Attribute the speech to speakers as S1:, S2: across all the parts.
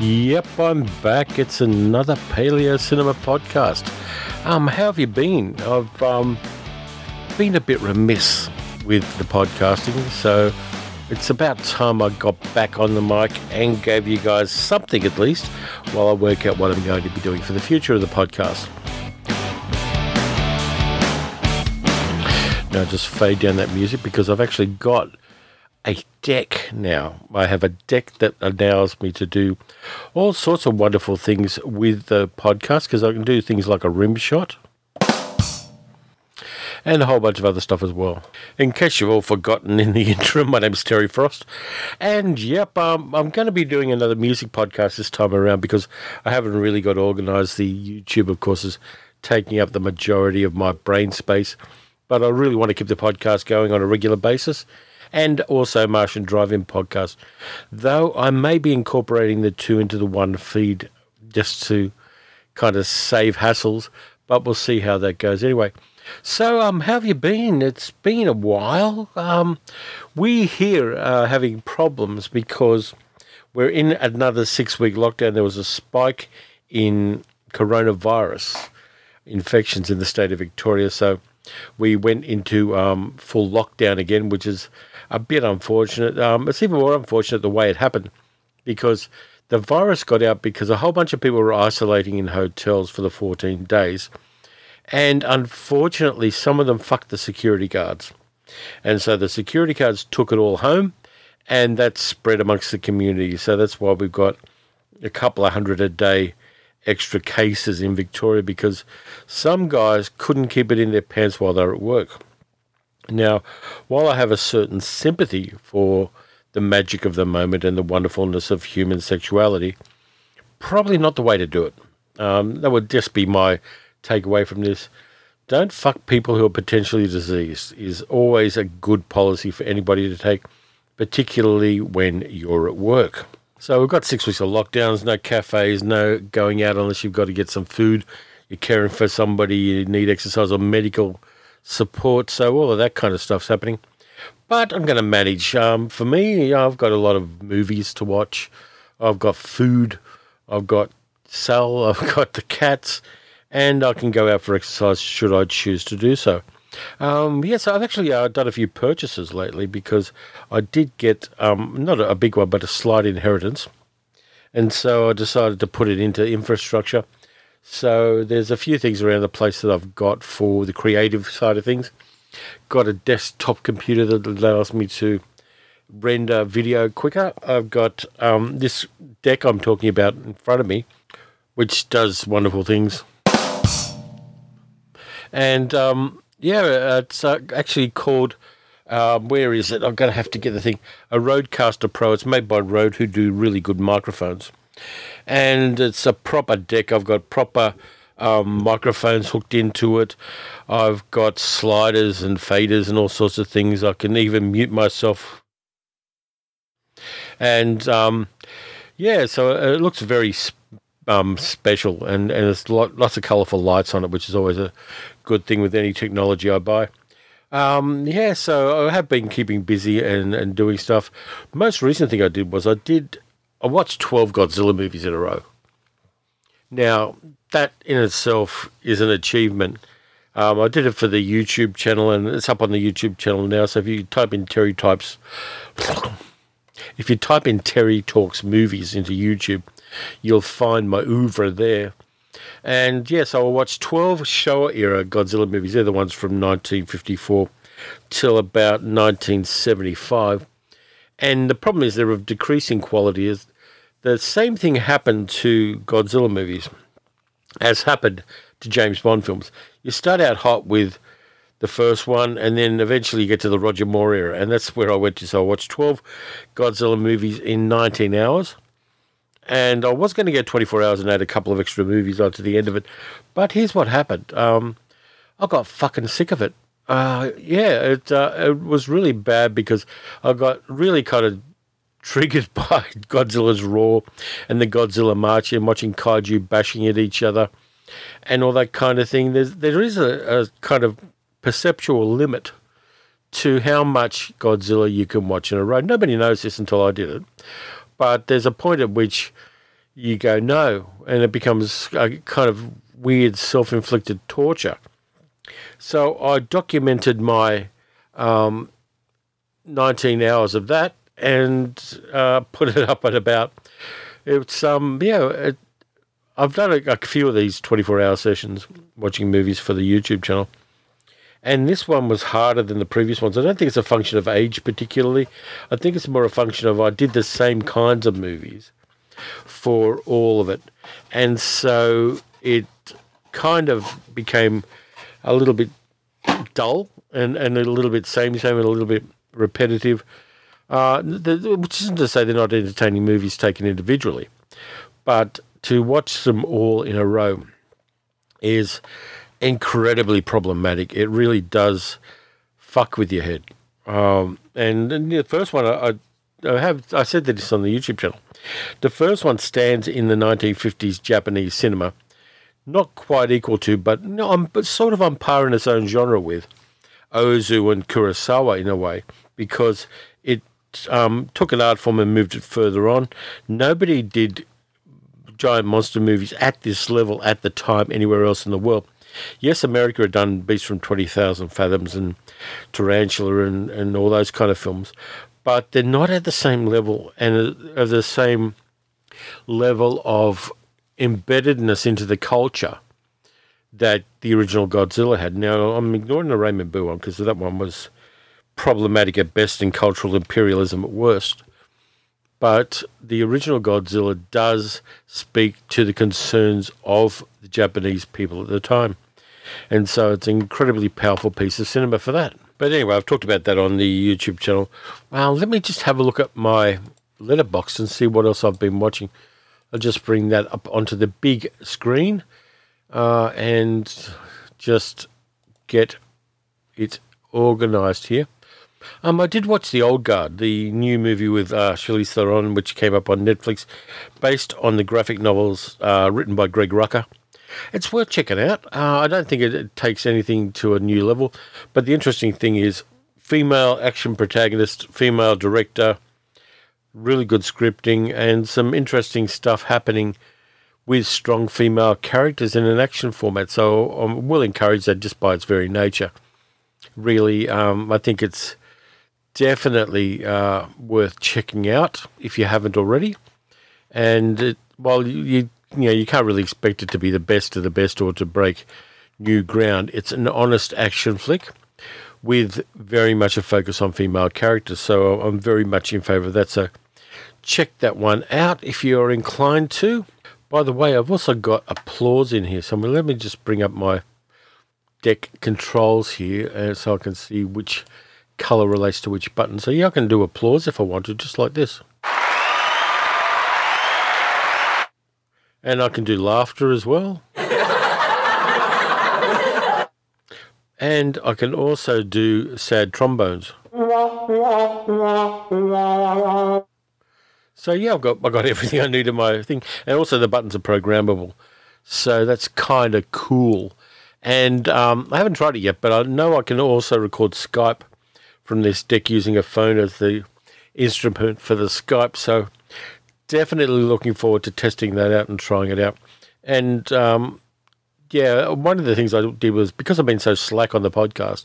S1: Yep, I'm back. It's another Paleo Cinema podcast. Um, how have you been? I've um, been a bit remiss with the podcasting, so it's about time I got back on the mic and gave you guys something at least while I work out what I'm going to be doing for the future of the podcast. Now, just fade down that music because I've actually got a deck now. I have a deck that allows me to do all sorts of wonderful things with the podcast because I can do things like a rim shot and a whole bunch of other stuff as well. In case you've all forgotten in the interim, my name's Terry Frost. And yep, um, I'm going to be doing another music podcast this time around because I haven't really got organized. The YouTube, of course, is taking up the majority of my brain space. But I really want to keep the podcast going on a regular basis and also Martian Drive-In podcast. Though I may be incorporating the two into the one feed just to kind of save hassles, but we'll see how that goes. Anyway, so um, how have you been? It's been a while. Um, we here are having problems because we're in another six-week lockdown. There was a spike in coronavirus infections in the state of Victoria, so we went into um, full lockdown again, which is a bit unfortunate. Um, it's even more unfortunate the way it happened because the virus got out because a whole bunch of people were isolating in hotels for the 14 days. And unfortunately, some of them fucked the security guards. And so the security guards took it all home and that spread amongst the community. So that's why we've got a couple of hundred a day extra cases in Victoria because some guys couldn't keep it in their pants while they were at work. Now, while I have a certain sympathy for the magic of the moment and the wonderfulness of human sexuality, probably not the way to do it. Um, that would just be my takeaway from this. Don't fuck people who are potentially diseased is always a good policy for anybody to take, particularly when you're at work. So we've got six weeks of lockdowns, no cafes, no going out unless you've got to get some food, you're caring for somebody, you need exercise or medical support. So all of that kind of stuff's happening. But I'm going to manage. Um, for me, I've got a lot of movies to watch. I've got food. I've got Sal. I've got the cats. And I can go out for exercise should I choose to do so. Um, yes, I've actually uh, done a few purchases lately because I did get um, not a big one, but a slight inheritance. And so I decided to put it into infrastructure. So there's a few things around the place that I've got for the creative side of things. Got a desktop computer that allows me to render video quicker. I've got um, this deck I'm talking about in front of me, which does wonderful things. And um, yeah, it's uh, actually called. Um, where is it? I'm going to have to get the thing. A Rodecaster Pro. It's made by Rode, who do really good microphones and it's a proper deck. I've got proper um, microphones hooked into it. I've got sliders and faders and all sorts of things. I can even mute myself. And um, yeah, so it looks very um, special, and, and there's lots of colourful lights on it, which is always a good thing with any technology I buy. Um, yeah, so I have been keeping busy and, and doing stuff. Most recent thing I did was I did I watched 12 Godzilla movies in a row. Now, that in itself is an achievement. Um, I did it for the YouTube channel, and it's up on the YouTube channel now. So if you type in Terry Types, if you type in Terry Talks Movies into YouTube, you'll find my oeuvre there. And yes, I will watch 12 Showa era Godzilla movies. They're the ones from 1954 till about 1975. And the problem is they're of decreasing quality. The same thing happened to Godzilla movies as happened to James Bond films. You start out hot with the first one, and then eventually you get to the Roger Moore era, and that's where I went to. So I watched 12 Godzilla movies in 19 hours, and I was going to get 24 hours and add a couple of extra movies onto the end of it. But here's what happened um, I got fucking sick of it. Uh, yeah, it, uh, it was really bad because I got really kind of triggered by Godzilla's roar and the Godzilla march and watching kaiju bashing at each other and all that kind of thing. There's there is a, a kind of perceptual limit to how much Godzilla you can watch in a row. Nobody knows this until I did it, but there's a point at which you go no, and it becomes a kind of weird self-inflicted torture. So I documented my um, 19 hours of that and uh, put it up at about it's um yeah it, I've done a, a few of these 24 hour sessions watching movies for the YouTube channel. And this one was harder than the previous ones. I don't think it's a function of age particularly. I think it's more a function of I did the same kinds of movies for all of it. And so it kind of became a little bit dull and, and a little bit same same and a little bit repetitive. Uh, the, which isn't to say they're not entertaining movies taken individually, but to watch them all in a row is incredibly problematic. It really does fuck with your head. Um, and, and, the first one, I, I have I said this on the YouTube channel. The first one stands in the 1950s Japanese cinema, not quite equal to, but no, I'm but sort of on par in its own genre with Ozu and Kurosawa in a way, because um, took an art form and moved it further on. Nobody did giant monster movies at this level at the time anywhere else in the world. Yes, America had done Beasts from 20,000 Fathoms and Tarantula and, and all those kind of films, but they're not at the same level and of the same level of embeddedness into the culture that the original Godzilla had. Now, I'm ignoring the Raymond Burr one because that one was problematic at best and cultural imperialism at worst. But the original Godzilla does speak to the concerns of the Japanese people at the time. And so it's an incredibly powerful piece of cinema for that. But anyway, I've talked about that on the YouTube channel. Well, let me just have a look at my Letterboxd and see what else I've been watching. I'll just bring that up onto the big screen uh, and just get it organized here. Um, I did watch The Old Guard, the new movie with uh, Charlize Theron, which came up on Netflix, based on the graphic novels uh, written by Greg Rucka. It's worth checking out. Uh, I don't think it, it, takes anything to a new level, but the interesting thing is female action protagonist, female director, really good scripting, and some interesting stuff happening with strong female characters in an action format. So I will encourage that just by its very nature. Really, um, I think it's definitely uh, worth checking out if you haven't already. And it, while you, you you know you can't really expect it to be the best of the best or to break new ground, it's an honest action flick with very much a focus on female characters. So I'm very much in favour of that. So check that one out if you're inclined to. By the way, I've also got applause in here. So let me just bring up my deck controls here uh, so I can see which color relates to which button. So yeah, I can do applause if I want to, just like this. And I can do laughter as well. and I can also do sad trombones. So yeah, I've got I got everything I need in my thing, and also the buttons are programmable, so that's kind of cool. And um, I haven't tried it yet, but I know I can also record Skype from this deck using a phone as the instrument for the Skype. So definitely looking forward to testing that out and trying it out. And um, yeah, one of the things I did was because I've been so slack on the podcast,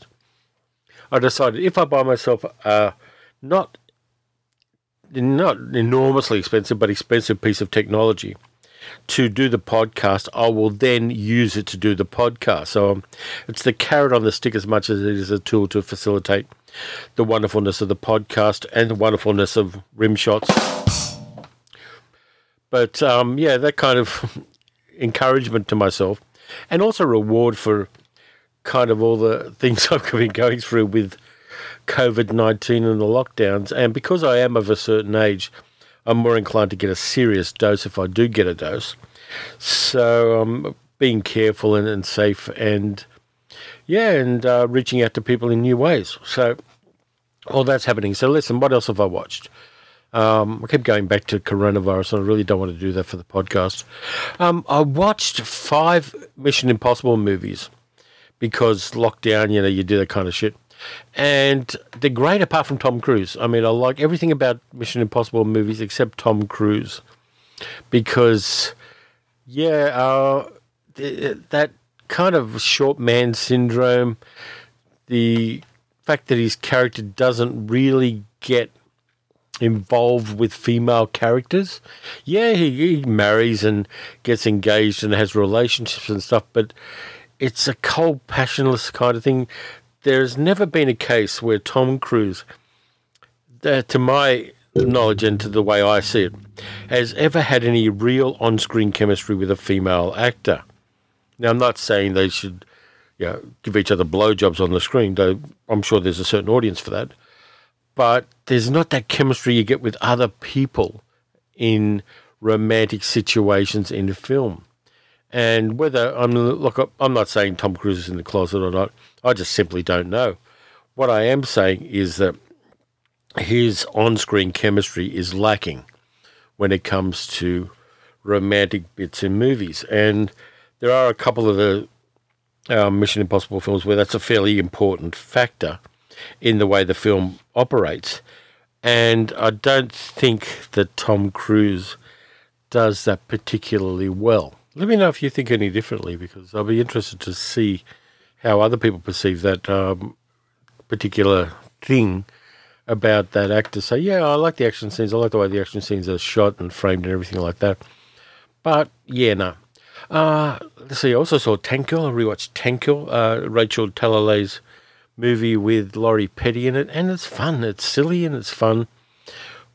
S1: I decided if I buy myself a not not enormously expensive but expensive piece of technology to do the podcast, I will then use it to do the podcast. So um, it's the carrot on the stick as much as it is a tool to facilitate the wonderfulness of the podcast and the wonderfulness of rim shots. But um, yeah, that kind of encouragement to myself, and also reward for kind of all the things I've been going through with COVID 19 and the lockdowns. And because I am of a certain age, I'm more inclined to get a serious dose if I do get a dose. So I'm being careful and, and safe and yeah, and uh, reaching out to people in new ways. So all that's happening. So listen, what else have I watched? Um, I keep going back to coronavirus, and I really don't want to do that for the podcast. Um, I watched five Mission Impossible movies because lockdown, you know, you do that kind of shit. And they're great apart from Tom Cruise. I mean, I like everything about Mission Impossible movies except Tom Cruise. because, yeah, uh, th- that kind of short man syndrome, the fact that his character doesn't really get involved with female characters. Yeah, he, he marries and gets engaged and has relationships and stuff, but it's a cold, passionless kind of thing. There's never been a case where Tom Cruise, uh, to my knowledge and to the way I see it, has ever had any real on screen chemistry with a female actor. Now, I'm not saying they should you know, give each other blowjobs on the screen, though I'm sure there's a certain audience for that. But there's not that chemistry you get with other people in romantic situations in a film. And whether I'm look, I'm not saying Tom Cruise is in the closet or not. I just simply don't know. What I am saying is that his on-screen chemistry is lacking when it comes to romantic bits in movies, and there are a couple of the uh, Mission Impossible films where that's a fairly important factor in the way the film operates. And I don't think that Tom Cruise does that particularly well. Let me know if you think any differently, because I'll be interested to see how other people perceive that um, particular thing about that actor. Say, yeah, I like the action scenes. I like the way the action scenes are shot and framed and everything like that. But yeah, no, uh, let's see. I also saw Tank Girl. I rewatched Tank Girl, uh, Rachel Talalay's movie with Lori Petty in it, and it's fun. It's silly and it's fun,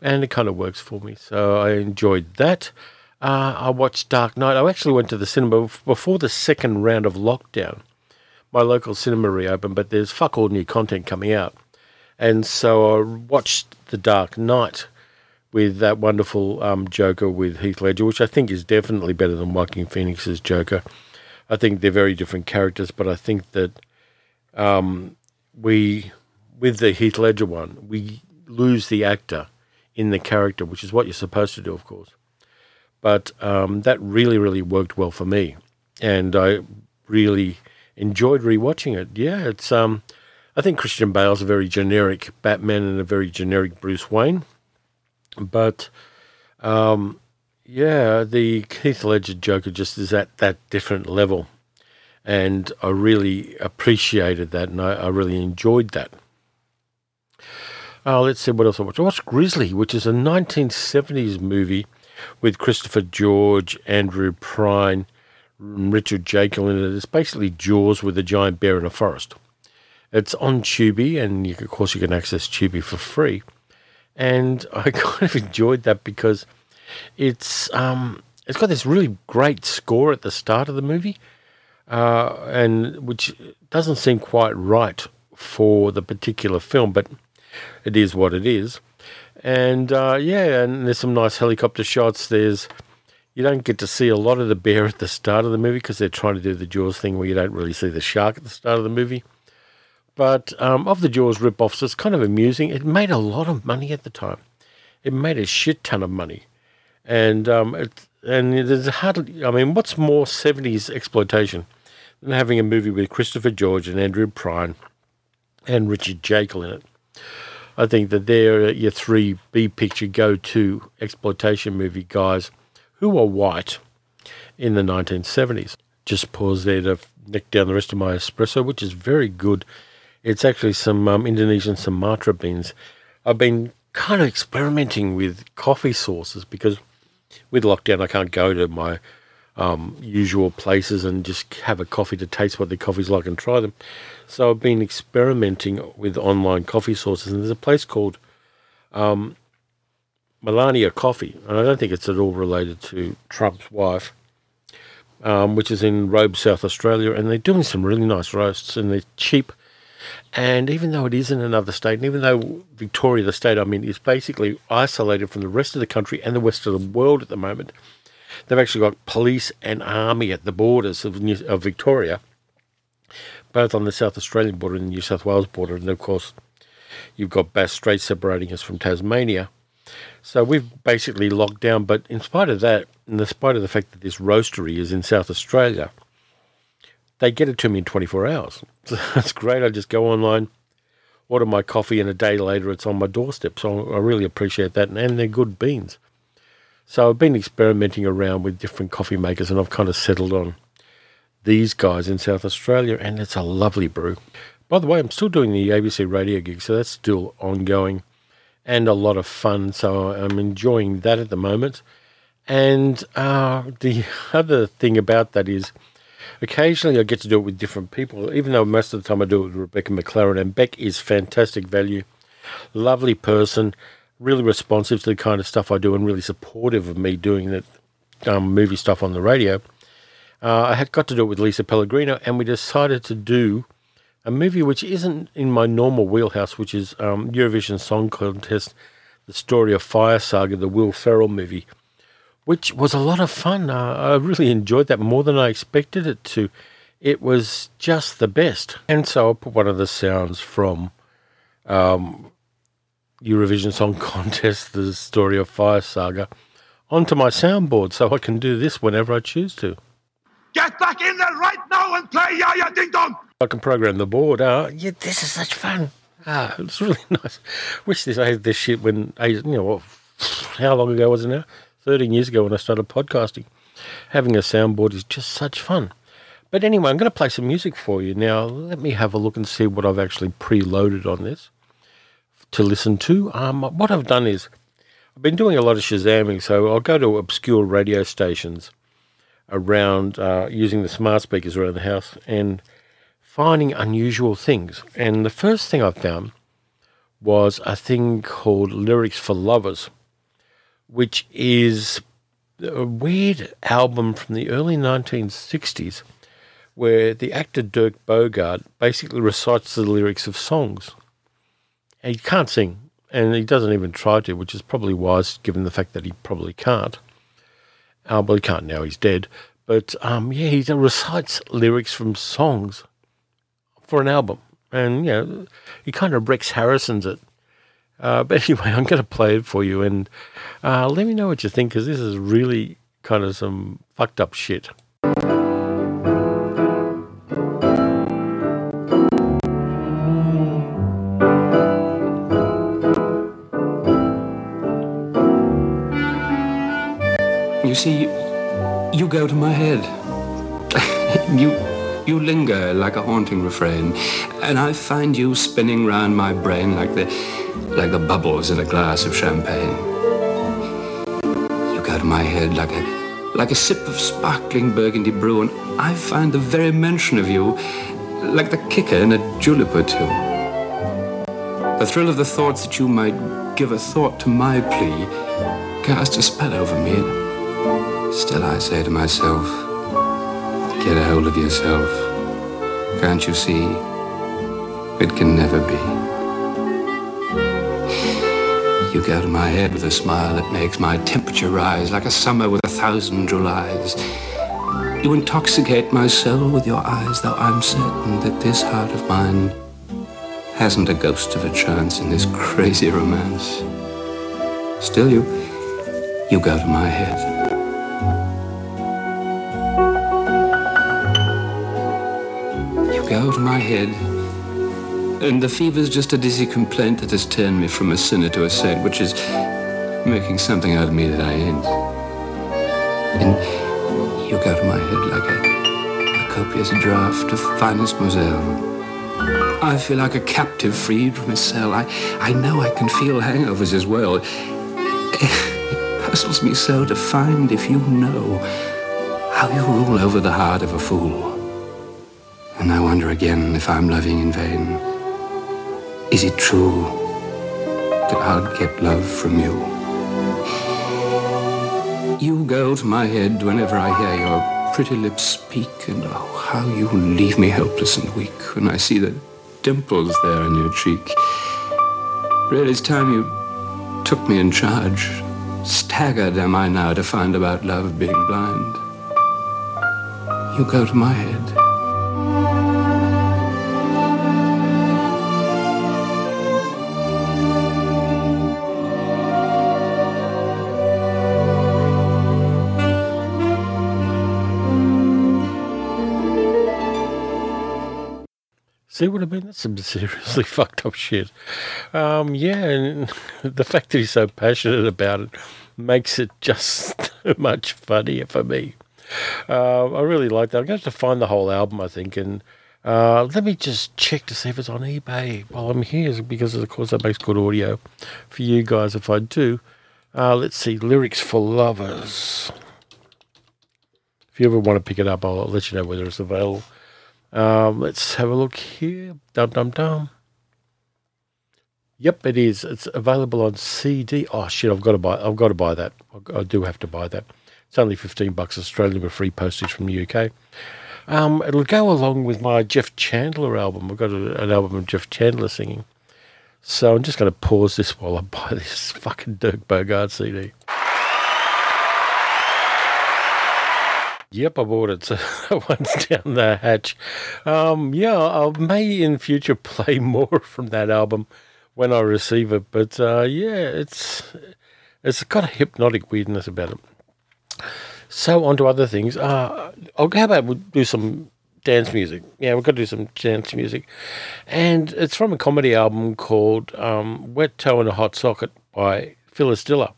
S1: and it kind of works for me. So I enjoyed that. Uh, I watched Dark Knight. I actually went to the cinema before the second round of lockdown. My local cinema reopened, but there's fuck all new content coming out. And so I watched The Dark Knight with that wonderful um, Joker with Heath Ledger, which I think is definitely better than Joaquin Phoenix's Joker. I think they're very different characters, but I think that um, we, with the Heath Ledger one, we lose the actor in the character, which is what you're supposed to do, of course. But um, that really, really worked well for me, and I really enjoyed rewatching it. Yeah, it's um, I think Christian Bale's a very generic Batman and a very generic Bruce Wayne. But um, yeah, the Heath Ledger Joker just is at that different level. And I really appreciated that and I, I really enjoyed that. Uh, let's see what else I watched. I watched Grizzly, which is a 1970s movie with Christopher George, Andrew Prine, Richard Jaeckel in it. It's basically Jaws with a giant bear in a forest. It's on Tubi, and you, of course you can access Tubi for free and I kind of enjoyed that because it's um, it's got this really great score at the start of the movie, uh, and which doesn't seem quite right for the particular film, but it is what it is. And uh, yeah, and there's some nice helicopter shots. There's you don't get to see a lot of the bear at the start of the movie because they're trying to do the Jaws thing where you don't really see the shark at the start of the movie. But um, of the Jaws rip-offs, it's kind of amusing. It made a lot of money at the time. It made a shit ton of money, and um, it, and there's hardly. I mean, what's more '70s exploitation than having a movie with Christopher George and Andrew Prine and Richard Jaeckel in it? I think that they're your three B picture go to exploitation movie guys who were white in the 1970s. Just pause there to nick down the rest of my espresso, which is very good it's actually some um, Indonesian Sumatra beans. I've been kind of experimenting with coffee sources because with lockdown I can't go to my um, usual places and just have a coffee to taste what the coffee's like and try them. So I've been experimenting with online coffee sources, and there's a place called um, Melania Coffee, and I don't think it's at all related to Trump's wife, um, which is in Robe, South Australia, and they're doing some really nice roasts, and they're cheap and even though it is in another state, and even though Victoria, the state I'm in, is basically isolated from the rest of the country and the rest of the world at the moment, they've actually got police and army at the borders of, New, of Victoria, both on the South Australian border and the New South Wales border. And of course, you've got Bass Strait separating us from Tasmania. So we've basically locked down. But in spite of that, in spite of the fact that this roastery is in South Australia, they get it to me in 24 hours. So that's great. I just go online, order my coffee, and a day later it's on my doorstep. So I really appreciate that. And, they're good beans. So I've been experimenting around with different coffee makers and I've kind of settled on these guys in South Australia and it's a lovely brew. By the way, I'm still doing the ABC radio gig, so that's still ongoing and a lot of fun. So I'm enjoying that at the moment. And uh, the other thing about that is occasionally I get to do it with different people, even though most of the time I do it with Rebecca McLaren. And Beck is fantastic value, lovely person, really responsive to the kind of stuff I do, and really supportive of me doing that um, movie stuff on the radio. Uh, I had got to do it with Lisa Pellegrino, and we decided to do a movie which isn't in my normal wheelhouse, which is um, Eurovision Song Contest, the story of Fire Saga, the Will Ferrell movie which was a lot of fun. Uh, I really enjoyed that more than I expected it to. It was just the best. And so I put one of the sounds from um, Eurovision Song Contest, the story of Fire Saga, onto my soundboard so I can do this whenever I choose to.
S2: Get back in there right now and play Jaja Ding Dong!
S1: I can program the board. Uh, yeah, this is such fun. Ah, it's really nice. Wish this I had this shit when I, you know, how long ago was it now? 13 years ago when I started podcasting. Having a soundboard is just such fun. But anyway, I'm going to play some music for you. Now, let me have a look and see what I've actually preloaded on this to listen to. Um, what I've done is I've been doing a lot of Shazamming, so I'll go to obscure radio stations around uh, using the smart speakers around the house and finding unusual things. And the first thing I found was a thing called Lyrics for Lovers which is a weird album from the early 1960s where the actor Dirk Bogarde basically recites the lyrics of songs. He can't sing, and he doesn't even try to, which is probably wise given the fact that he probably can't. Uh, well, he can't now, he's dead. But um, yeah, he recites lyrics from songs for an album. And, you know, he kind of Rex Harrison's it uh, but anyway, I'm going to play it for you and uh, let me know what you think because this is really kind of some fucked up shit.
S3: You see, you go to my head. you you linger like a haunting refrain, and I find you spinning round my brain like the like the bubbles in a glass of champagne. You go to my head like a like a sip of sparkling burgundy brew, and I find the very mention of you like the kicker in a julep or two. The thrill of the thoughts that you might give a thought to my plea cast a spell over me. Still I say to myself, get a hold of yourself. Can't you see? It can never be. You go to my head with a smile that makes my temperature rise like a summer with a thousand Julys. You intoxicate my soul with your eyes, though I'm certain that this heart of mine hasn't a ghost of a chance in this crazy romance. Still, you, you go to my head. Go to my head and the fever's just a dizzy complaint that has turned me from a sinner to a saint, which is making something out of me that I ain't. And you go to my head like a, a copious draught of finest Moselle. I feel like a captive freed from his cell. I, I know I can feel hangovers as well. It puzzles me so to find if you know how you rule over the heart of a fool. And I wonder again if I'm loving in vain. Is it true that I'll get love from you? You go to my head whenever I hear your pretty lips speak, and oh, how you leave me helpless and weak when I see the dimples there in your cheek. Really, it's time you took me in charge. Staggered am I now to find about love being blind. You go to my head.
S1: See what I mean? That's some seriously fucked up shit. Um, yeah, and the fact that he's so passionate about it makes it just so much funnier for me. Uh, I really like that. I'm going to have to find the whole album, I think, and uh, let me just check to see if it's on eBay while I'm here, because of course that makes good audio for you guys if I do. Uh, let's see, lyrics for lovers. If you ever want to pick it up, I'll let you know whether it's available. Um, let's have a look here. Dum dum dum. Yep, it is. It's available on CD. Oh shit! I've got to buy. I've got to buy that. I do have to buy that. It's only fifteen bucks Australian with free postage from the UK. Um, it'll go along with my Jeff Chandler album. I've got a, an album of Jeff Chandler singing. So I'm just going to pause this while I buy this fucking Dirk Bogarde CD. Yep, I bought it. So one's down the hatch. Um, yeah, I may in future play more from that album when I receive it. But uh, yeah, it's it's got a hypnotic weirdness about it. So on to other things. Uh, oh, how about we do some dance music? Yeah, we've got to do some dance music, and it's from a comedy album called um, "Wet Toe in a Hot Socket" by Phyllis Diller.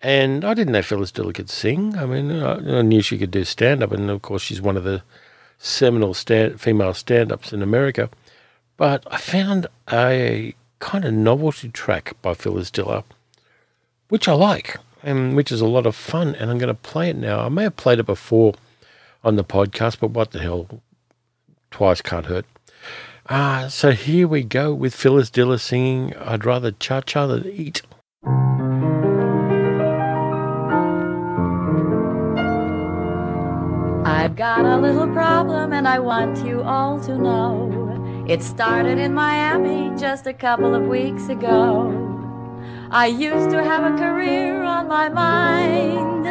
S1: And I didn't know Phyllis Diller could sing. I mean, I, I knew she could do stand up, and of course, she's one of the seminal stand, female stand ups in America. But I found a kind of novelty track by Phyllis Diller, which I like, and which is a lot of fun. And I'm going to play it now. I may have played it before on the podcast, but what the hell? Twice can't hurt. Uh, so here we go with Phyllis Diller singing I'd rather cha cha than eat.
S4: I've got a little problem and I want you all to know. It started in Miami just a couple of weeks ago. I used to have a career on my mind,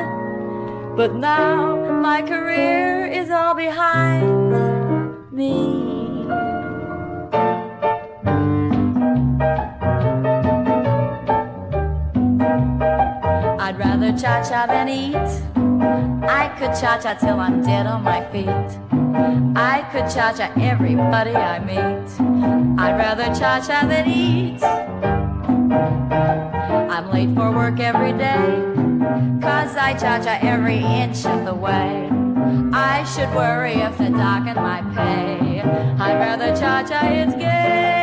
S4: but now my career is all behind me. I'd rather cha cha than eat. I could cha cha till I'm dead on my feet. I could cha cha everybody I meet. I'd rather cha cha than eat. I'm late for work every day, cause I cha cha every inch of the way. I should worry if they dock in my pay. I'd rather cha cha, it's gay.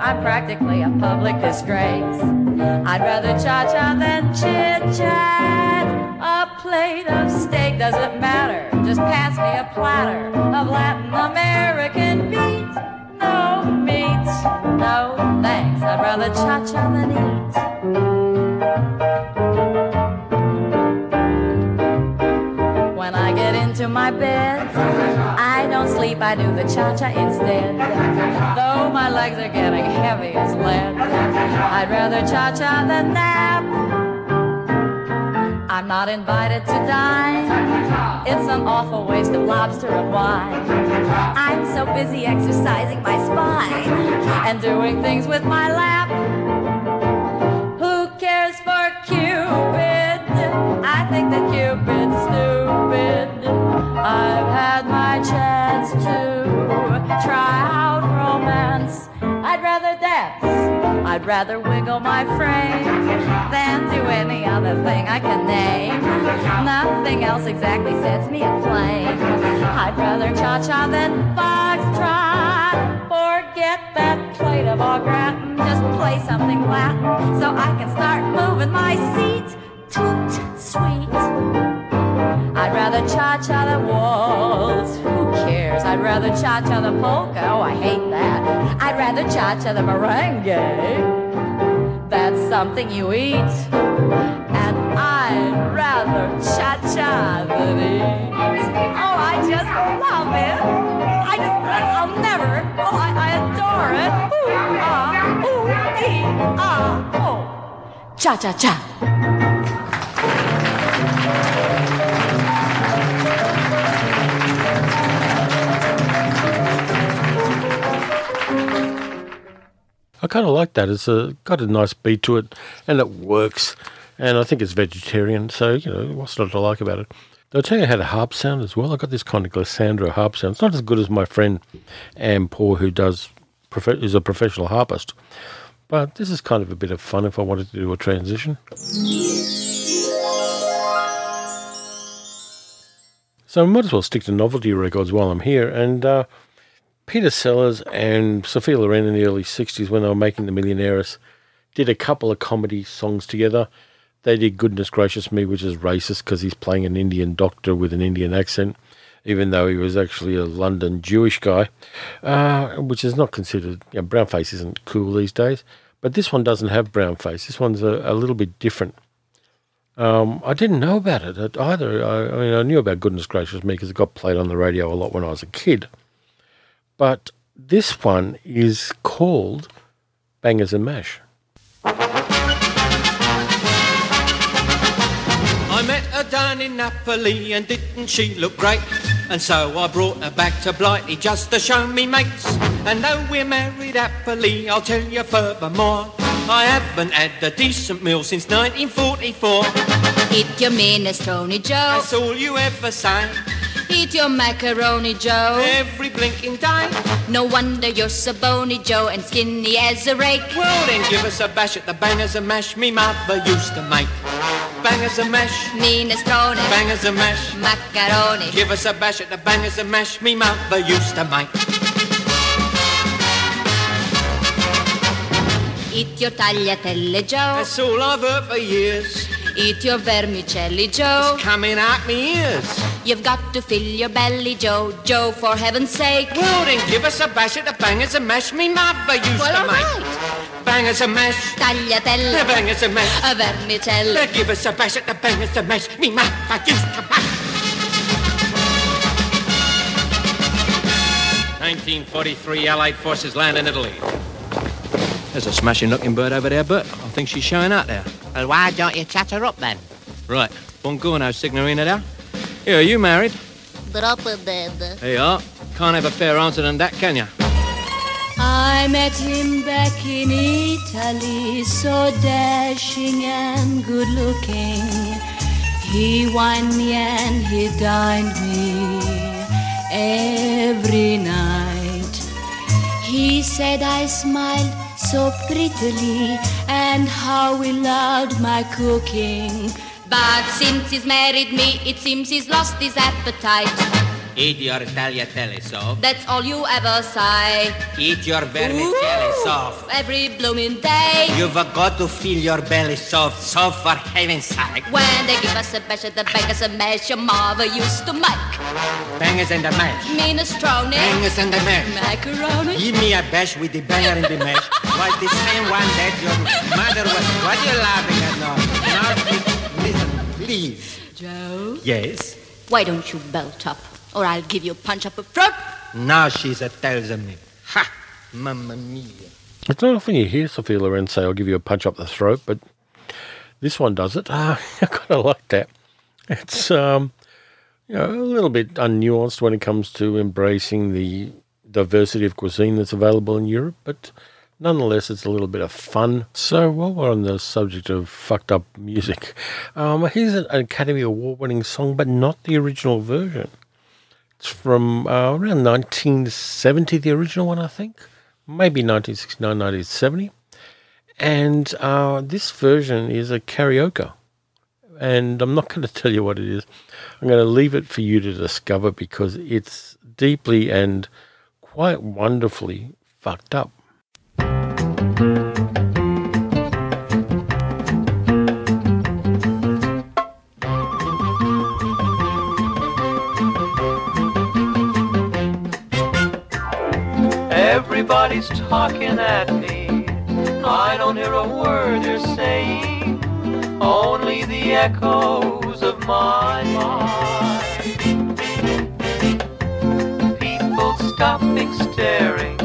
S4: I'm practically a public disgrace. I'd rather cha-cha than chit-chat. A plate of steak doesn't matter. Just pass me a platter of Latin American meat. No meat, no thanks. I'd rather cha-cha than eat. Sleep, I do the cha-cha instead. Though my legs are getting heavy as lead, I'd rather cha-cha than nap. I'm not invited to dine. It's an awful waste of lobster and wine. I'm so busy exercising my spine and doing things with my lap. Who cares for Cupid? I think that Cupid's stupid. I've had my chance to try out romance. I'd rather dance. I'd rather wiggle my frame than do any other thing I can name. Nothing else exactly sets me aflame. I'd rather cha-cha than foxtrot. Forget that plate of au gratin. Just play something Latin so I can start moving my seat. Toot sweet. I'd rather cha-cha the waltz. Who cares? I'd rather cha-cha the polka. Oh, I hate that. I'd rather cha-cha the merengue. That's something you eat. And I'd rather cha-cha than eat. Oh, I just love it. I just, I'll never. Oh, I, I adore it. Ooh, ah, ooh, ee, ah, oh. Cha-cha-cha.
S1: Kind of like that. It's a, got a nice beat to it, and it works. And I think it's vegetarian, so you know what's not to like about it. I'll tell you how to harp sound as well. I got this kind of glissando harp sound. It's not as good as my friend Ann Poor, who does is a professional harpist. But this is kind of a bit of fun if I wanted to do a transition. So I might as well stick to novelty records while I'm here. And uh, Peter Sellers and Sophia Loren in the early 60s, when they were making The Millionairess, did a couple of comedy songs together. They did Goodness Gracious Me, which is racist because he's playing an Indian doctor with an Indian accent, even though he was actually a London Jewish guy, uh, which is not considered, you know, brownface isn't cool these days. But this one doesn't have brown face. This one's a, a little bit different. Um, I didn't know about it either. I, I, mean, I knew about Goodness Gracious Me because it got played on the radio a lot when I was a kid. But this one is called Bangers and Mash.
S5: I met her down in Napoli and didn't she look great? And so I brought her back to Blighty just to show me mates. And though we're married happily, I'll tell you furthermore. I haven't had a decent meal since 1944.
S6: Eat your minestrone, Joe.
S5: That's all you ever say.
S6: Eat your macaroni, Joe.
S5: Every blinking day.
S6: No wonder you're so bony, Joe, and skinny as a rake.
S5: Well, then give us a bash at the bangers and mash me mother used to make. Bangers and mash.
S6: Minestrone.
S5: Bangers and mash.
S6: Macaroni.
S5: Give us a bash at the bangers and mash me mother used to make.
S6: Eat your tagliatelle, Joe.
S5: That's all I've heard for years.
S6: Eat your vermicelli, Joe.
S5: It's coming out me ears.
S6: You've got to fill your belly, Joe. Joe, for heaven's sake.
S5: Well, then give us a bash at the bangers and mash me mother used
S6: Well,
S5: to
S6: all
S5: make.
S6: right.
S5: Bangers and mash.
S6: Tagliatelle.
S5: The bangers and mash.
S6: A vermicelli.
S5: Give us a bash at the bangers and mash me mother used to make. 1943 Allied forces land in Italy. There's a smashing looking bird over there, Bert. I think she's showing out there.
S7: Well, why don't you chat her up then?
S5: Right. Buongiorno, Signorina there. Here, are you married?
S6: Drop it dead.
S5: There you are. Can't have a fair answer than that, can you?
S6: I met him back in Italy, so dashing and good looking. He wined me and he dined me every night. He said I smiled so prettily and how he loved my cooking. But since he's married me, it seems he's lost his appetite.
S5: Eat your tagliatelle soft.
S6: That's all you ever say.
S5: Eat your vermicelli soft.
S6: Every blooming day.
S5: You've got to feel your belly soft, soft for heaven's sake.
S6: When they give us a bash at the bangers and mash, your mother used to make
S5: Bangers and the mash.
S6: minestrone,
S5: Bangers and the mash.
S6: macaroni.
S5: Give me a bash with the banger and the mash. Was the same one that your mother was. What are you laughing at now? Now, listen, please.
S6: Joe,
S5: Yes.
S6: why don't you belt up, or I'll give you a punch up the throat.
S5: Now she's a tells me. Ha! Mamma mia.
S1: It's not often you hear Sophia Loren say, I'll give you a punch up the throat, but this one does it. Uh, I kind of like that. It's um, you know, a little bit unnuanced when it comes to embracing the diversity of cuisine that's available in Europe, but nonetheless, it's a little bit of fun. So, while we're on the subject of fucked up music, um, here's an Academy Award winning song, but not the original version. It's from uh, around 1970, the original one, I think. Maybe 1969, 1970. And uh, this version is a karaoke. And I'm not going to tell you what it is. I'm going to leave it for you to discover because it's deeply and quite wonderfully fucked up.
S8: Everybody's talking at me. I don't hear a word they're saying, only the echoes of my mind. People stopping staring.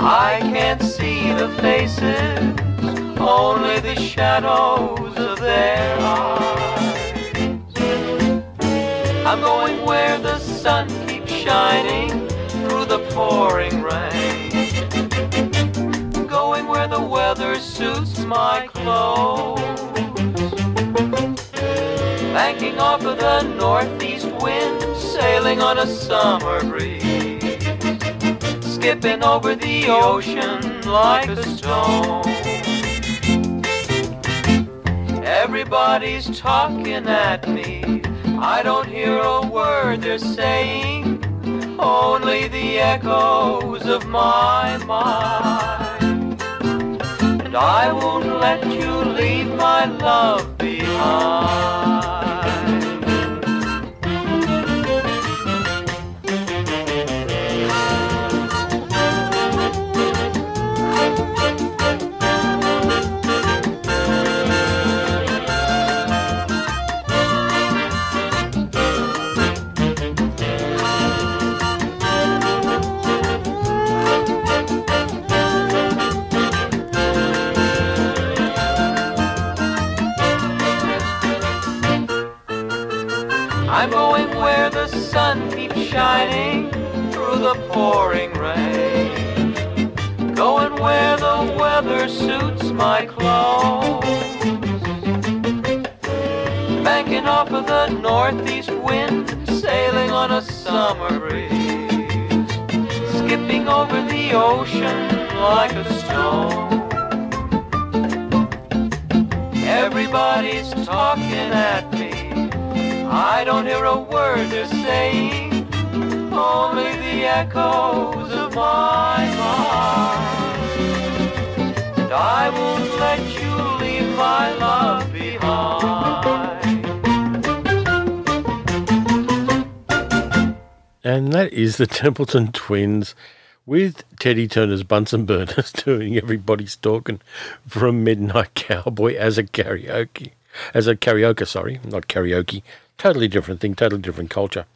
S8: I can't see the faces, only the shadows of their eyes. I'm going where the sun keeps shining through the pouring suits my clothes. Banking off of the northeast wind, sailing on a summer breeze. Skipping over the ocean like a stone. Everybody's talking at me. I don't hear a word they're saying, only the echoes of my mind. I won't let you leave my love behind.
S1: Is the Templeton Twins with Teddy Turner's Bunsen Burners doing Everybody's Talking from Midnight Cowboy as a karaoke. As a karaoke, sorry, not karaoke. Totally different thing, totally different culture.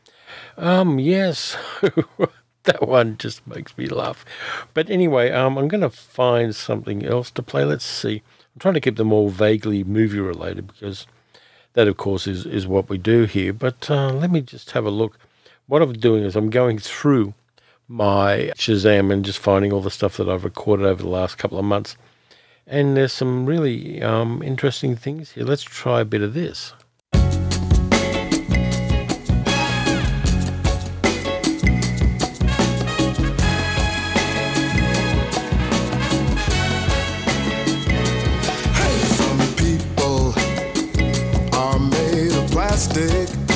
S1: Um, yes, that one just makes me laugh. But anyway, um, I'm going to find something else to play. Let's see. I'm trying to keep them all vaguely movie related because that, of course, is, is what we do here. But uh, let me just have a look. What I'm doing is I'm going through my Shazam and just finding all the stuff that I've recorded over the last couple of months. And there's some really um, interesting things here. Let's try a bit of this.
S9: Some people are made of plastic.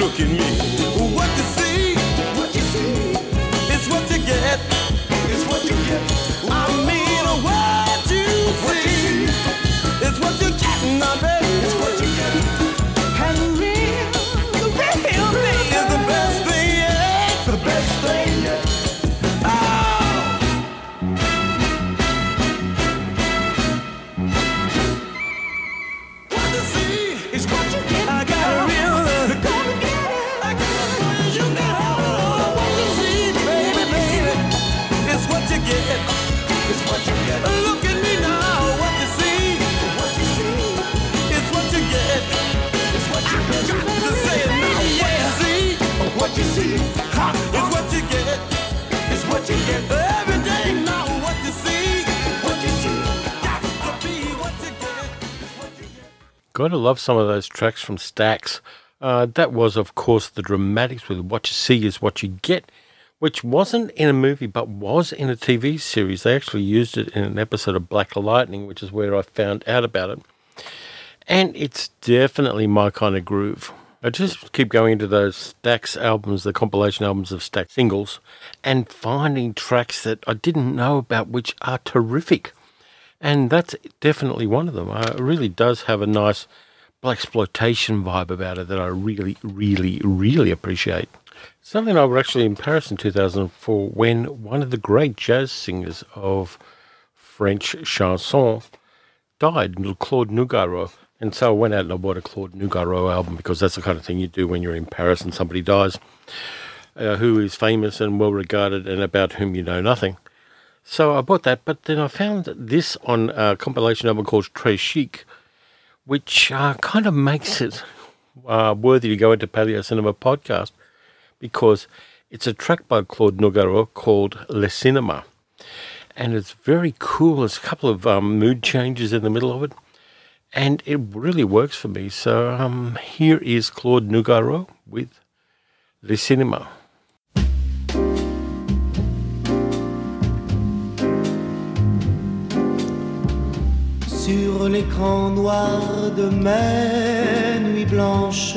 S9: Look at me. Get.
S1: Gotta love some of those tracks from Stax. Uh, that was, of course, the dramatics with What You See Is What You Get, which wasn't in a movie but was in a TV series. They actually used it in an episode of Black Lightning, which is where I found out about it. And it's definitely my kind of groove. I just keep going into those Stax albums, the compilation albums of Stax singles, and finding tracks that I didn't know about which are terrific. And that's definitely one of them. Uh, it really does have a nice blaxploitation vibe about it that I really, really, really appreciate. Something I was actually in Paris in 2004 when one of the great jazz singers of French chanson died, Claude Nougaro. And so I went out and I bought a Claude Nougaro album because that's the kind of thing you do when you're in Paris and somebody dies, uh, who is famous and well regarded and about whom you know nothing. So I bought that, but then I found this on a compilation album called Très Chic, which uh, kind of makes it uh, worthy to go into Paleo Cinema podcast because it's a track by Claude Nougaro called Le Cinema. And it's very cool. There's a couple of um, mood changes in the middle of it. And it really works for me. So um, here is Claude Nougaro with Le Cinema.
S10: Sur l'écran noir de mes nuits blanches,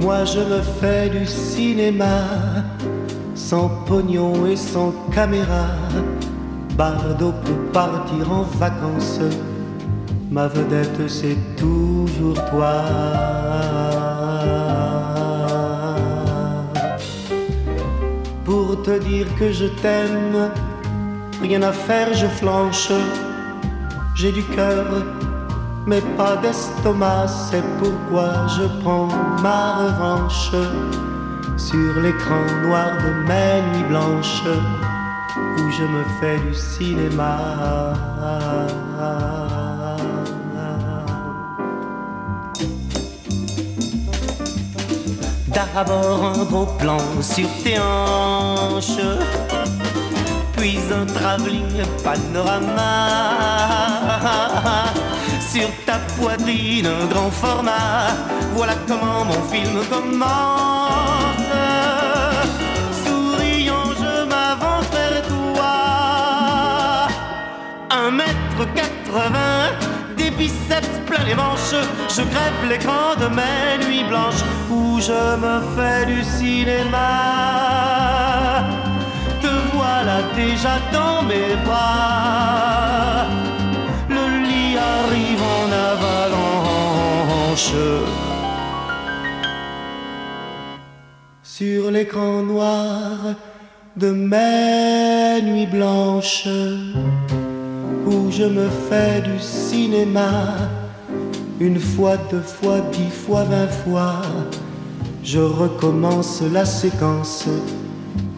S10: moi je me fais du cinéma, sans pognon et sans caméra. Bardo peut partir en vacances, ma vedette c'est toujours toi. Pour te dire que je t'aime, rien à faire, je flanche. J'ai du cœur, mais pas d'estomac, c'est pourquoi je prends ma revanche sur l'écran noir de mes nuits blanches où je me fais du cinéma. D'abord un beau plan sur tes hanches puis un travelling panorama. Sur ta poitrine, grand format. Voilà comment mon film commence. Souriant, je m'avance vers toi. Un mètre quatre-vingts, des biceps plein les manches. Je grève l'écran de mes nuits blanches où je me fais du cinéma te voilà déjà dans mes bras. Sur l'écran noir de mes nuits blanches, où je me fais du cinéma, une fois, deux fois, dix fois, vingt fois, je recommence la séquence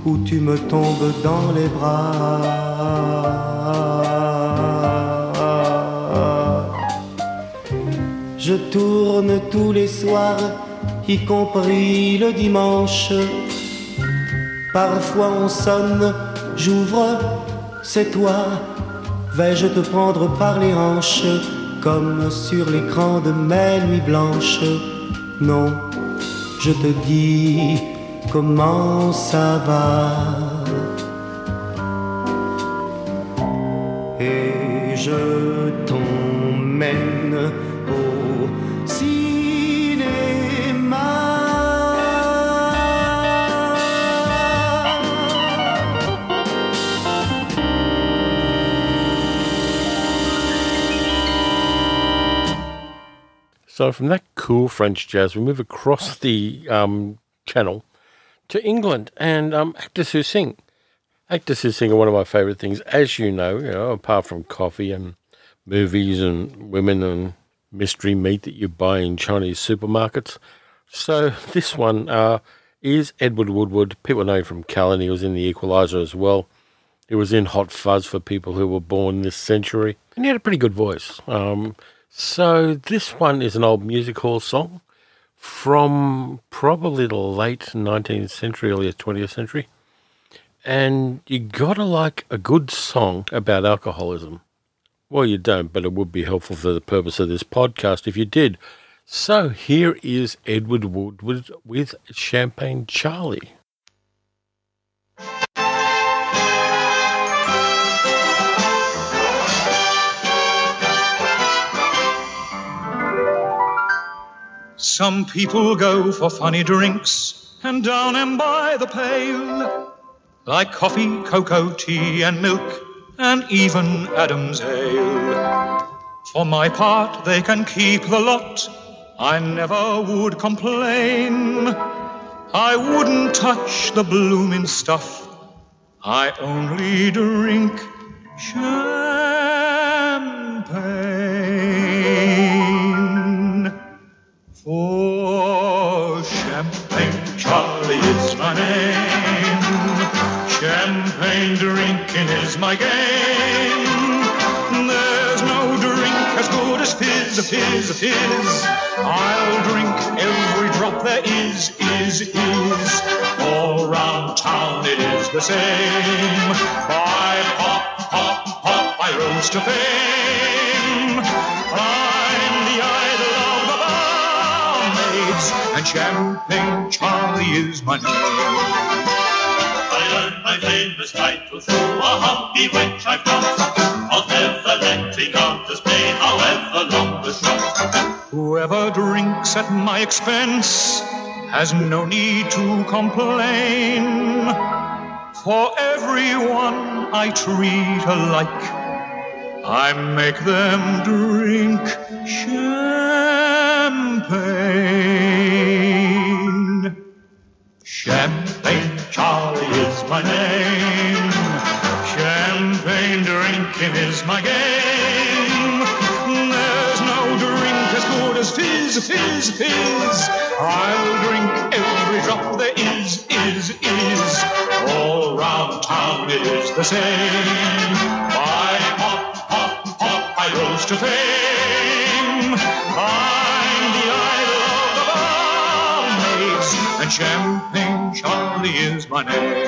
S10: où tu me tombes dans les bras. Je tourne tous les soirs, y compris le dimanche. Parfois on sonne, j'ouvre, c'est toi. Vais-je te prendre par les hanches, comme sur l'écran de mes nuits blanches? Non, je te dis comment ça va.
S1: So from that cool French jazz, we move across the um, channel to England and um, actors who sing. Actors who sing are one of my favourite things, as you know, you know, apart from coffee and movies and women and mystery meat that you buy in Chinese supermarkets. So this one uh, is Edward Woodward. People know him from Callan. He was in The Equalizer as well. He was in Hot Fuzz for people who were born this century. And he had a pretty good voice. Um, so this one is an old music hall song from probably the late 19th century, early 20th century. And you gotta like a good song about alcoholism. Well, you don't, but it would be helpful for the purpose of this podcast if you did. So here is Edward Woodward with Champagne Charlie.
S11: Some people go for funny drinks and down and by the pail, like coffee, cocoa, tea, and milk, and even Adam's ale. For my part, they can keep the lot. I never would complain. I wouldn't touch the blooming stuff. I only drink champagne. Name. Champagne drinking is my game. There's no drink as good as fizz, fizz, fizz. I'll drink every drop there is, is, is. All round town it is the same. I pop, pop, pop, I rose to fame. I'm the idol and Champagne Charlie is my name.
S12: I earned my famous title through a hobby which I've got of never letting others pay, however long the shot.
S11: Whoever drinks at my expense has no need to complain. For everyone I treat alike, I make them drink champagne. Champagne Charlie is my name. Champagne drinking is my game. There's no drink as good as fizz, fizz, fizz. I'll drink every drop there is, is, is. All round town it is the same. I rose to fame. I'm the idol of the barmaids, and Champagne Charlie is my name.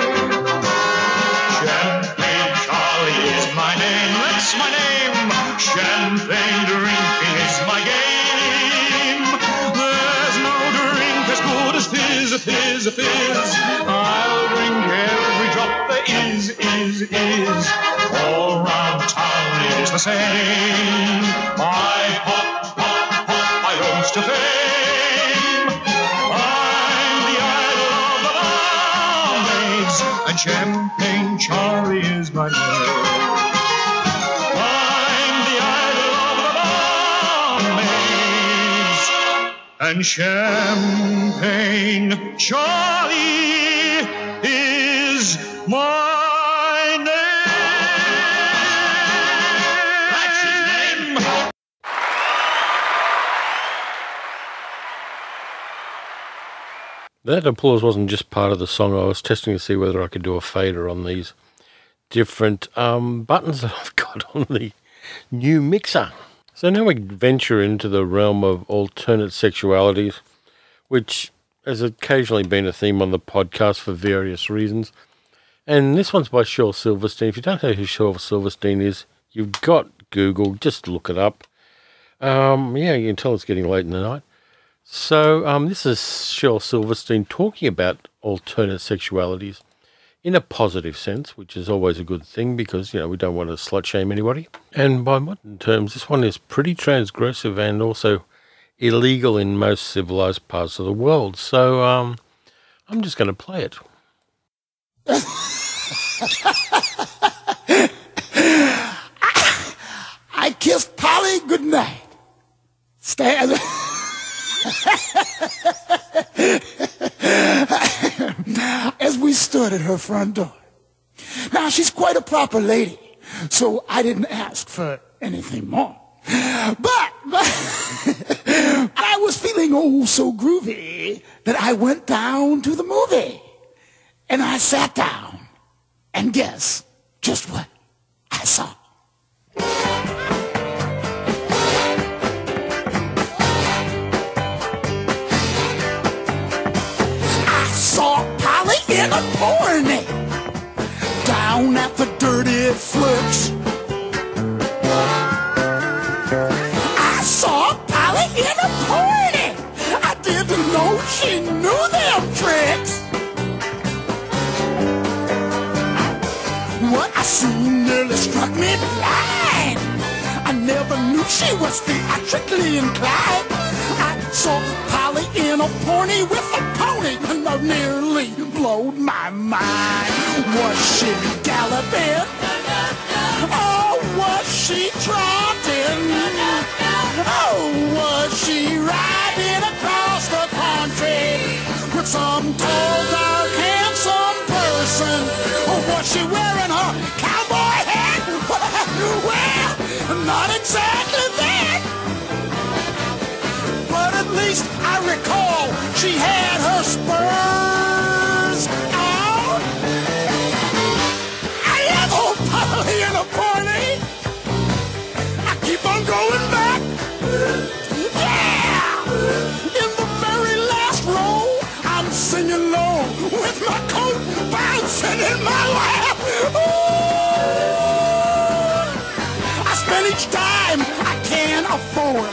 S11: Champagne Charlie is my name. That's my name. Champagne drinking is my game. There's no drink as good as fizz, fizz, fizz. I'll drink every drop there is, is, is. All round town it is the same. I pop, pop, pop, I rose to fame. I'm the idol of the barmaids, and Champagne Charlie is my name. The the and Champagne Charlie my name.
S1: That applause wasn't just part of the song. I was testing to see whether I could do a fader on these different um, buttons that I've got on the new mixer. So now we venture into the realm of alternate sexualities, which has occasionally been a theme on the podcast for various reasons. And this one's by Shel Silverstein. If you don't know who Shel Silverstein is, you've got Google. Just look it up. Um, yeah, you can tell it's getting late in the night. So um, this is Shel Silverstein talking about alternate sexualities in a positive sense, which is always a good thing because you know we don't want to slut shame anybody. And by modern terms, this one is pretty transgressive and also illegal in most civilized parts of the world. So um, I'm just going to play it.
S13: I kissed Polly goodnight. Stand. as we stood at her front door. Now, she's quite a proper lady, so I didn't ask for anything more. But, but I was feeling oh so groovy that I went down to the movie. And I sat down. And guess just what I saw. I saw Polly in a porny down at the dirty flicks. I saw Polly in a porny. I didn't know she knew them tricks. Soon nearly struck me blind. I never knew she was theatrically inclined. I saw Polly in a pony with a pony, and I nearly blowed my mind. Was she galloping? Oh, was she trotting? Oh, was she riding across the country with some tall, dark, handsome person? Or was she wearing her not exactly that. But at least I recall she had her spurs Each dime I can afford.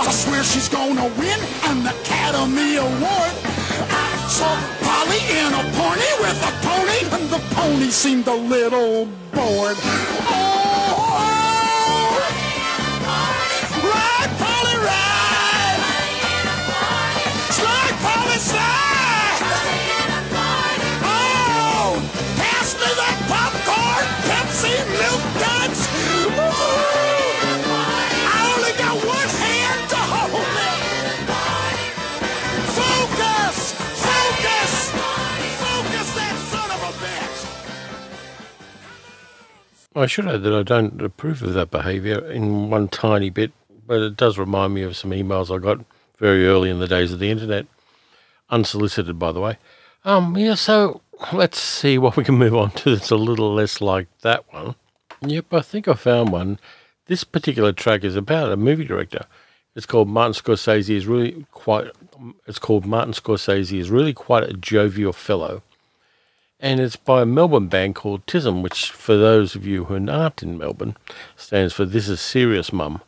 S13: I swear she's gonna win an Academy Award. I saw Polly in a pony with a pony, and the pony seemed a little bored. Oh, I
S1: should add that I don't approve of that behaviour in one tiny bit, but it does remind me of some emails I got very early in the days of the internet, unsolicited, by the way. Um, yeah, so let's see what we can move on to that's a little less like that one. Yep, I think I found one. This particular track is about a movie director. It's called Martin Scorsese is really quite. It's called Martin Scorsese is really quite a jovial fellow, and it's by a Melbourne band called Tism, which, for those of you who aren't in Melbourne, stands for This Is Serious Mum.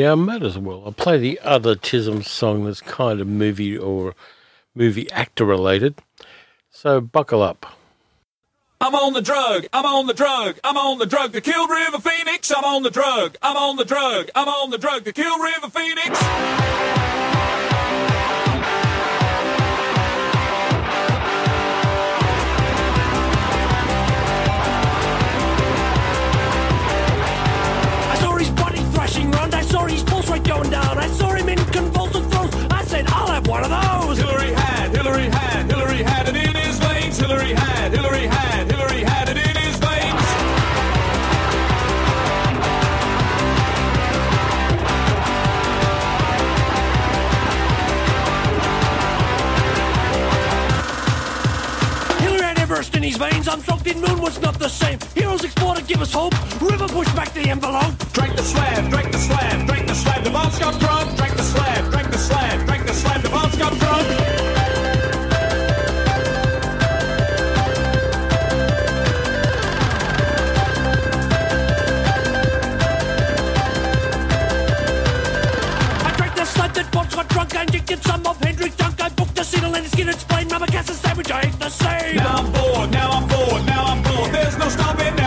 S1: Yeah, I might as well. I'll play the other Tism song that's kind of movie or movie actor related. So buckle up.
S11: I'm on the drug, I'm on the drug, I'm on the drug to kill River Phoenix. I'm on the drug, I'm on the drug, I'm on the drug to kill River Phoenix.
S14: One of those.
S11: Hillary had, Hillary had, Hillary had it in his veins. Hillary had, Hillary had, Hillary had it in his veins.
S14: Hillary had Everest in his veins. In moon was not the same. Heroes explore to give us hope. River pushed back the envelope.
S11: Drank the slab, drank the slab, drank the slab. The bombs got drunk. Drank the slab, drank the slab, bombs got drunk.
S14: I drank the slab that once got drunk. I injected some of Hendrix junk. I booked the seal and skin and spleen. Mama cast a sandwich. I ate the same.
S11: Now I'm bored, now I'm bored, now I'm bored. There's no stopping.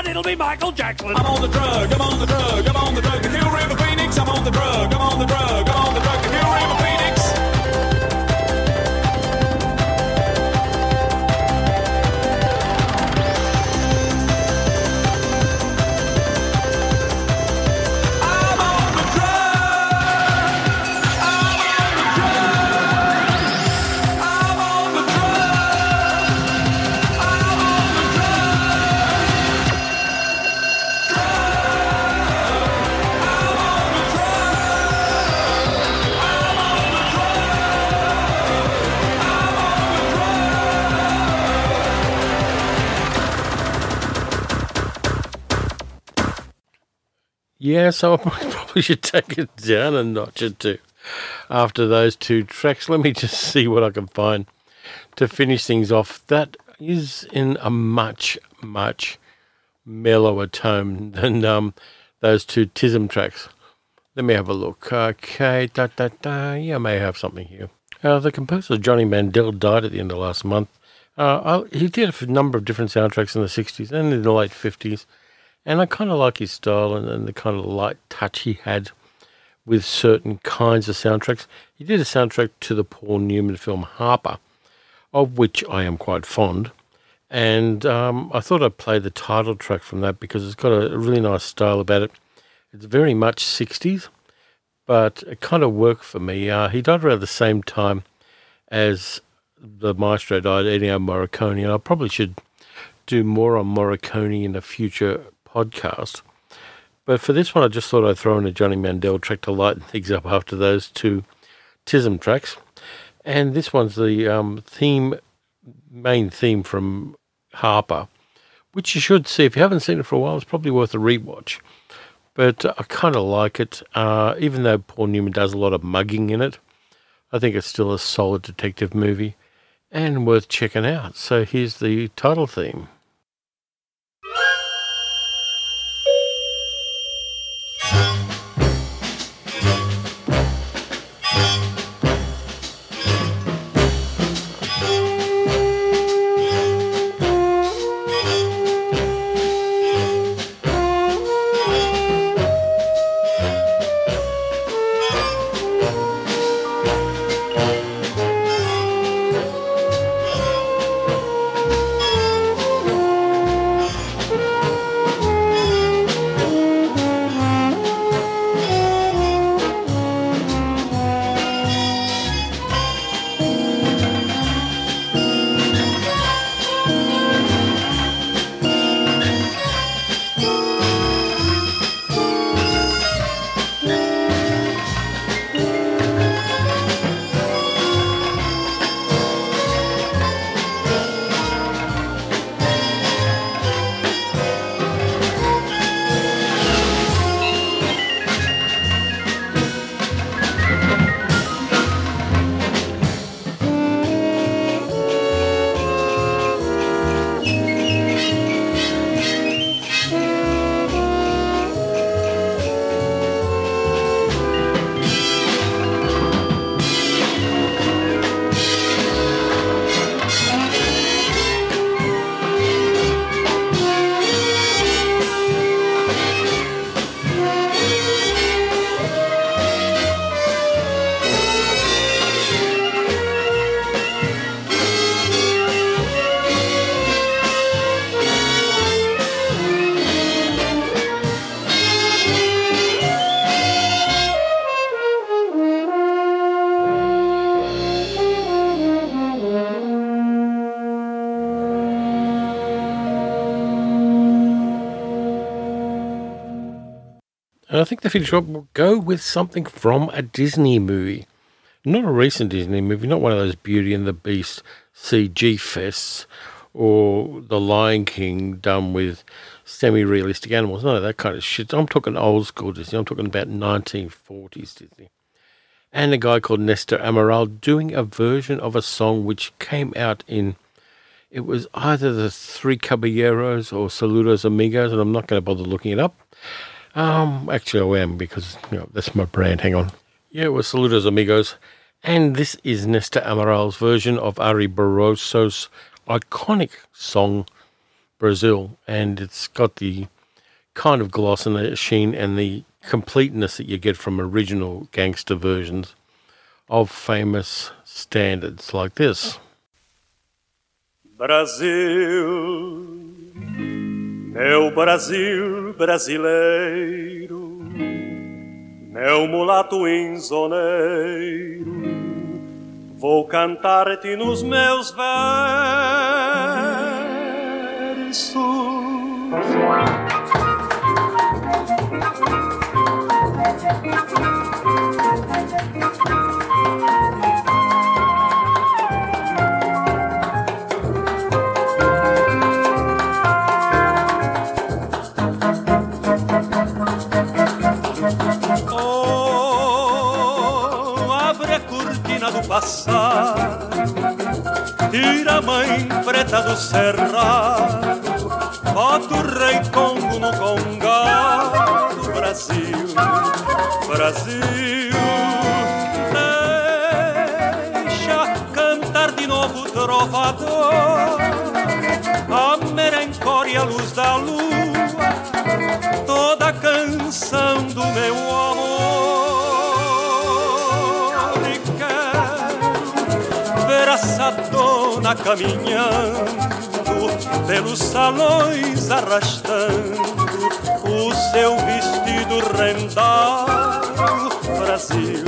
S14: On it'll be Michael Jackson.
S11: I'm on the drug, I'm on the drug, I'm on the drug to kill River
S1: Yeah, so I probably should take it down a notch or two after those two tracks. Let me just see what I can find to finish things off. That is in a much, much mellower tone than um, those two Tism tracks. Let me have a look. Okay, da da da. Yeah, I may have something here. Uh, the composer Johnny Mandel died at the end of last month. Uh, I, he did a number of different soundtracks in the 60s and in the late 50s. And I kind of like his style and, and the kind of light touch he had with certain kinds of soundtracks. He did a soundtrack to the Paul Newman film Harper, of which I am quite fond. And um, I thought I'd play the title track from that because it's got a, really nice style about it. It's very much 60s, but it kind of worked for me. Uh, he died around the same time as the maestro died, Ennio Morricone, and I probably should do more on Morricone in a future podcast. But for this one, I just thought I'd throw in a Johnny Mandel track to lighten things up after those two Tism tracks. And this one's the um, theme, main theme from Harper, which you should see. If you haven't seen it for a while, it's probably worth a rewatch. But I kind of like it, uh, even though Paul Newman does a lot of mugging in it. I think it's still a solid detective movie and worth checking out. So here's the title theme. And I think the finish up will go with something from a Disney movie. Not a recent Disney movie, not one of those Beauty and the Beast CG fests or The Lion King done with semi realistic animals. None of that kind of shit. I'm talking old school Disney. I'm talking about 1940s Disney. And a guy called Nestor Amaral doing a version of a song which came out in it was either the Three Caballeros or Saludos Amigos, and I'm not going to bother looking it up. Um, actually, I am because you know that's my brand. Hang on. Yeah, it was Saludos Amigos, and this is Nestor Amaral's version of Ari Barroso's iconic song Brazil, and it's got the kind of gloss and the sheen and the completeness that you get from original gangster versions of famous standards like this.
S15: Brasil, meu Brasil brasileiro, meu mulato insoneiro, vou cantar-te nos meus versos.
S14: Oh, tira a mãe preta do cerrado, bota o rei Congo no congado, Brasil, Brasil. Deixa cantar de novo o trovador, a merencória luz da lua, caminhando pelos salões, arrastando o seu vestido rendado. Brasil,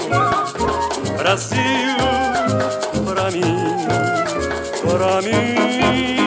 S14: Brasil, pra mim, pra mim.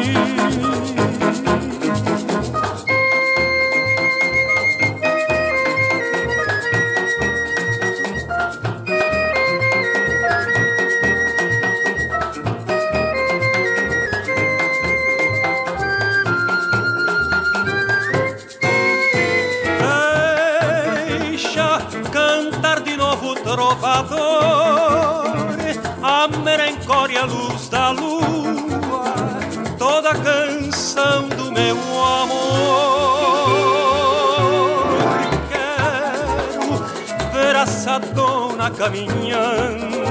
S14: Dona caminhando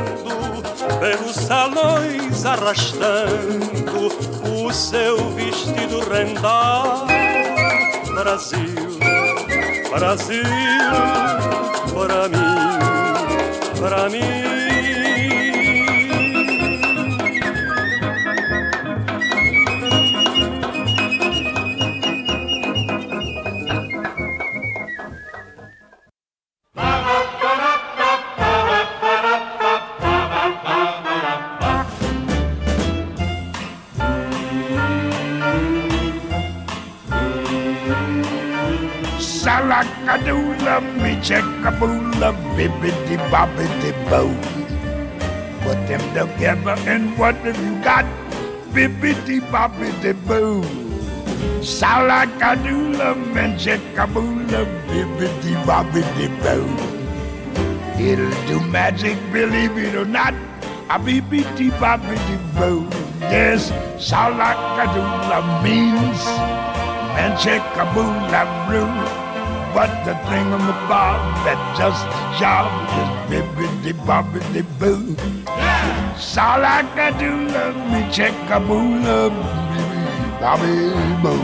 S14: pelos salões, arrastando o seu vestido rendado. Brasil, Brasil, para mim, para mim.
S16: Bibbidi bobbidi boo. Put them together and what have you got? Bibbidi bobbidi boo. Salakadoola, me checkaboola, bibbidi bobbidi boo. It'll do magic, believe it or not. A bibbidi bobbidi boo. Yes, salakadoola means Manchekaboola roo. But the thing on the bob that just the job is bibbidi bobbidi boo. Salakadoola, me check a checkaboola, bibbidi bobby boo.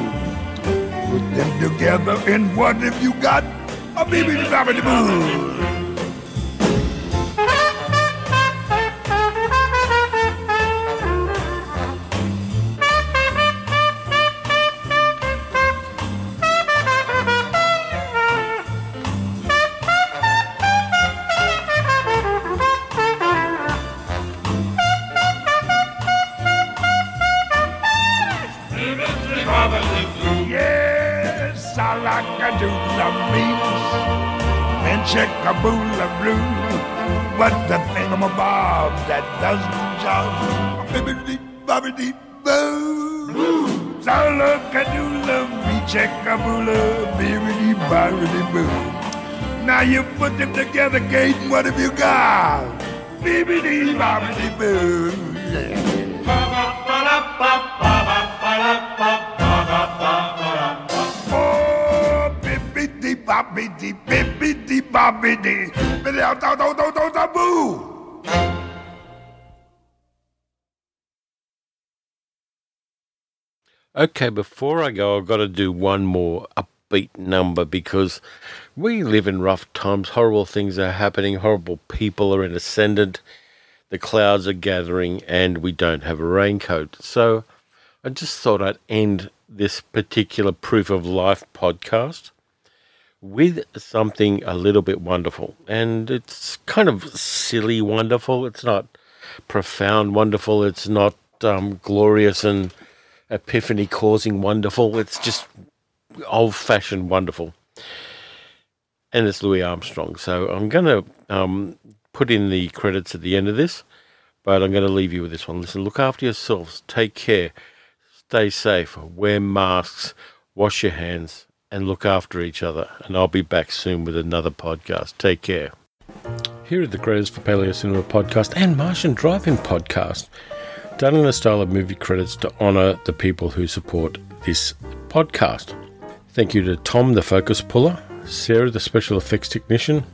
S16: Put them together and what have you got? A bibbidi bobbidi boo. Now you put them together, Kate, what have you got? Bibbidi bobbidi boo. Oh, bibbidi bobbidi, bibbidi bobbidi, bibbidi do do do do do boo.
S1: Okay, before I go, I've got to do one more upbeat number because we live in rough times. Horrible things are happening. Horrible people are in ascendant. The clouds are gathering, and we don't have a raincoat. So I just thought I'd end this particular Proof of Life podcast with something a little bit wonderful. And it's kind of silly wonderful. It's not profound wonderful. It's not um, glorious and epiphany causing wonderful. It's just old fashioned wonderful. And it's Louis Armstrong. So I'm going to um, put in the credits at the end of this, but I'm going to leave you with this one. Listen, look after yourselves. Take care. Stay safe. Wear masks. Wash your hands. And look after each other. And I'll be back soon with another podcast. Take care. Here are the credits for Paleo Cinema Podcast and Martian Drive-In Podcast done in the style of movie credits to honour the people who support this podcast. Thank you to Tom, the focus puller, Sarah, the special effects technician,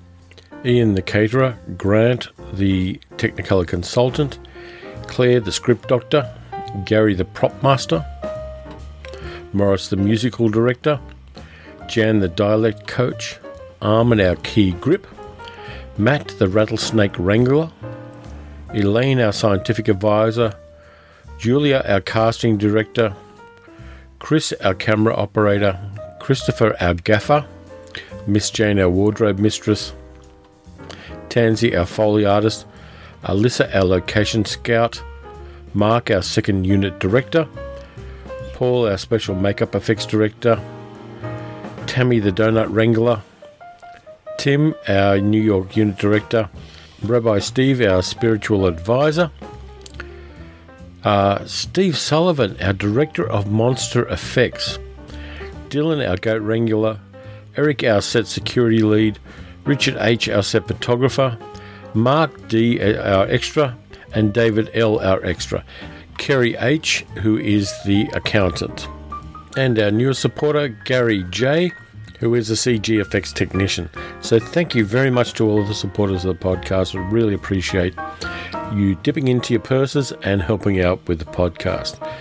S1: Ian, the caterer, Grant, the Technicolor consultant, Claire, the script doctor, Gary, the prop master, Morris, the musical director, Jan, the dialect coach, Armin, our key grip, Matt, the rattlesnake wrangler, Elaine, our scientific advisor, Julia, our casting director, Chris, our camera operator, Christopher, our gaffer, Miss Jane, our wardrobe mistress, Tansy, our foley artist, Alyssa, our location scout, Mark, our second unit director, Paul, our special makeup effects director, Tammy, the donut wrangler, Tim, our New York unit director, Rabbi Steve, our spiritual advisor, uh, Steve Sullivan, our director of monster effects, Dylan, our goat wrangler, Eric, our set security lead, Richard H., our set photographer, Mark D., our extra, and David L., our extra, Kerry H., who is the accountant, and our newest supporter, Gary J., who is a CG effects technician. So thank you very much to all of the supporters of the podcast. I really appreciate you dipping into your purses and helping out with the podcast.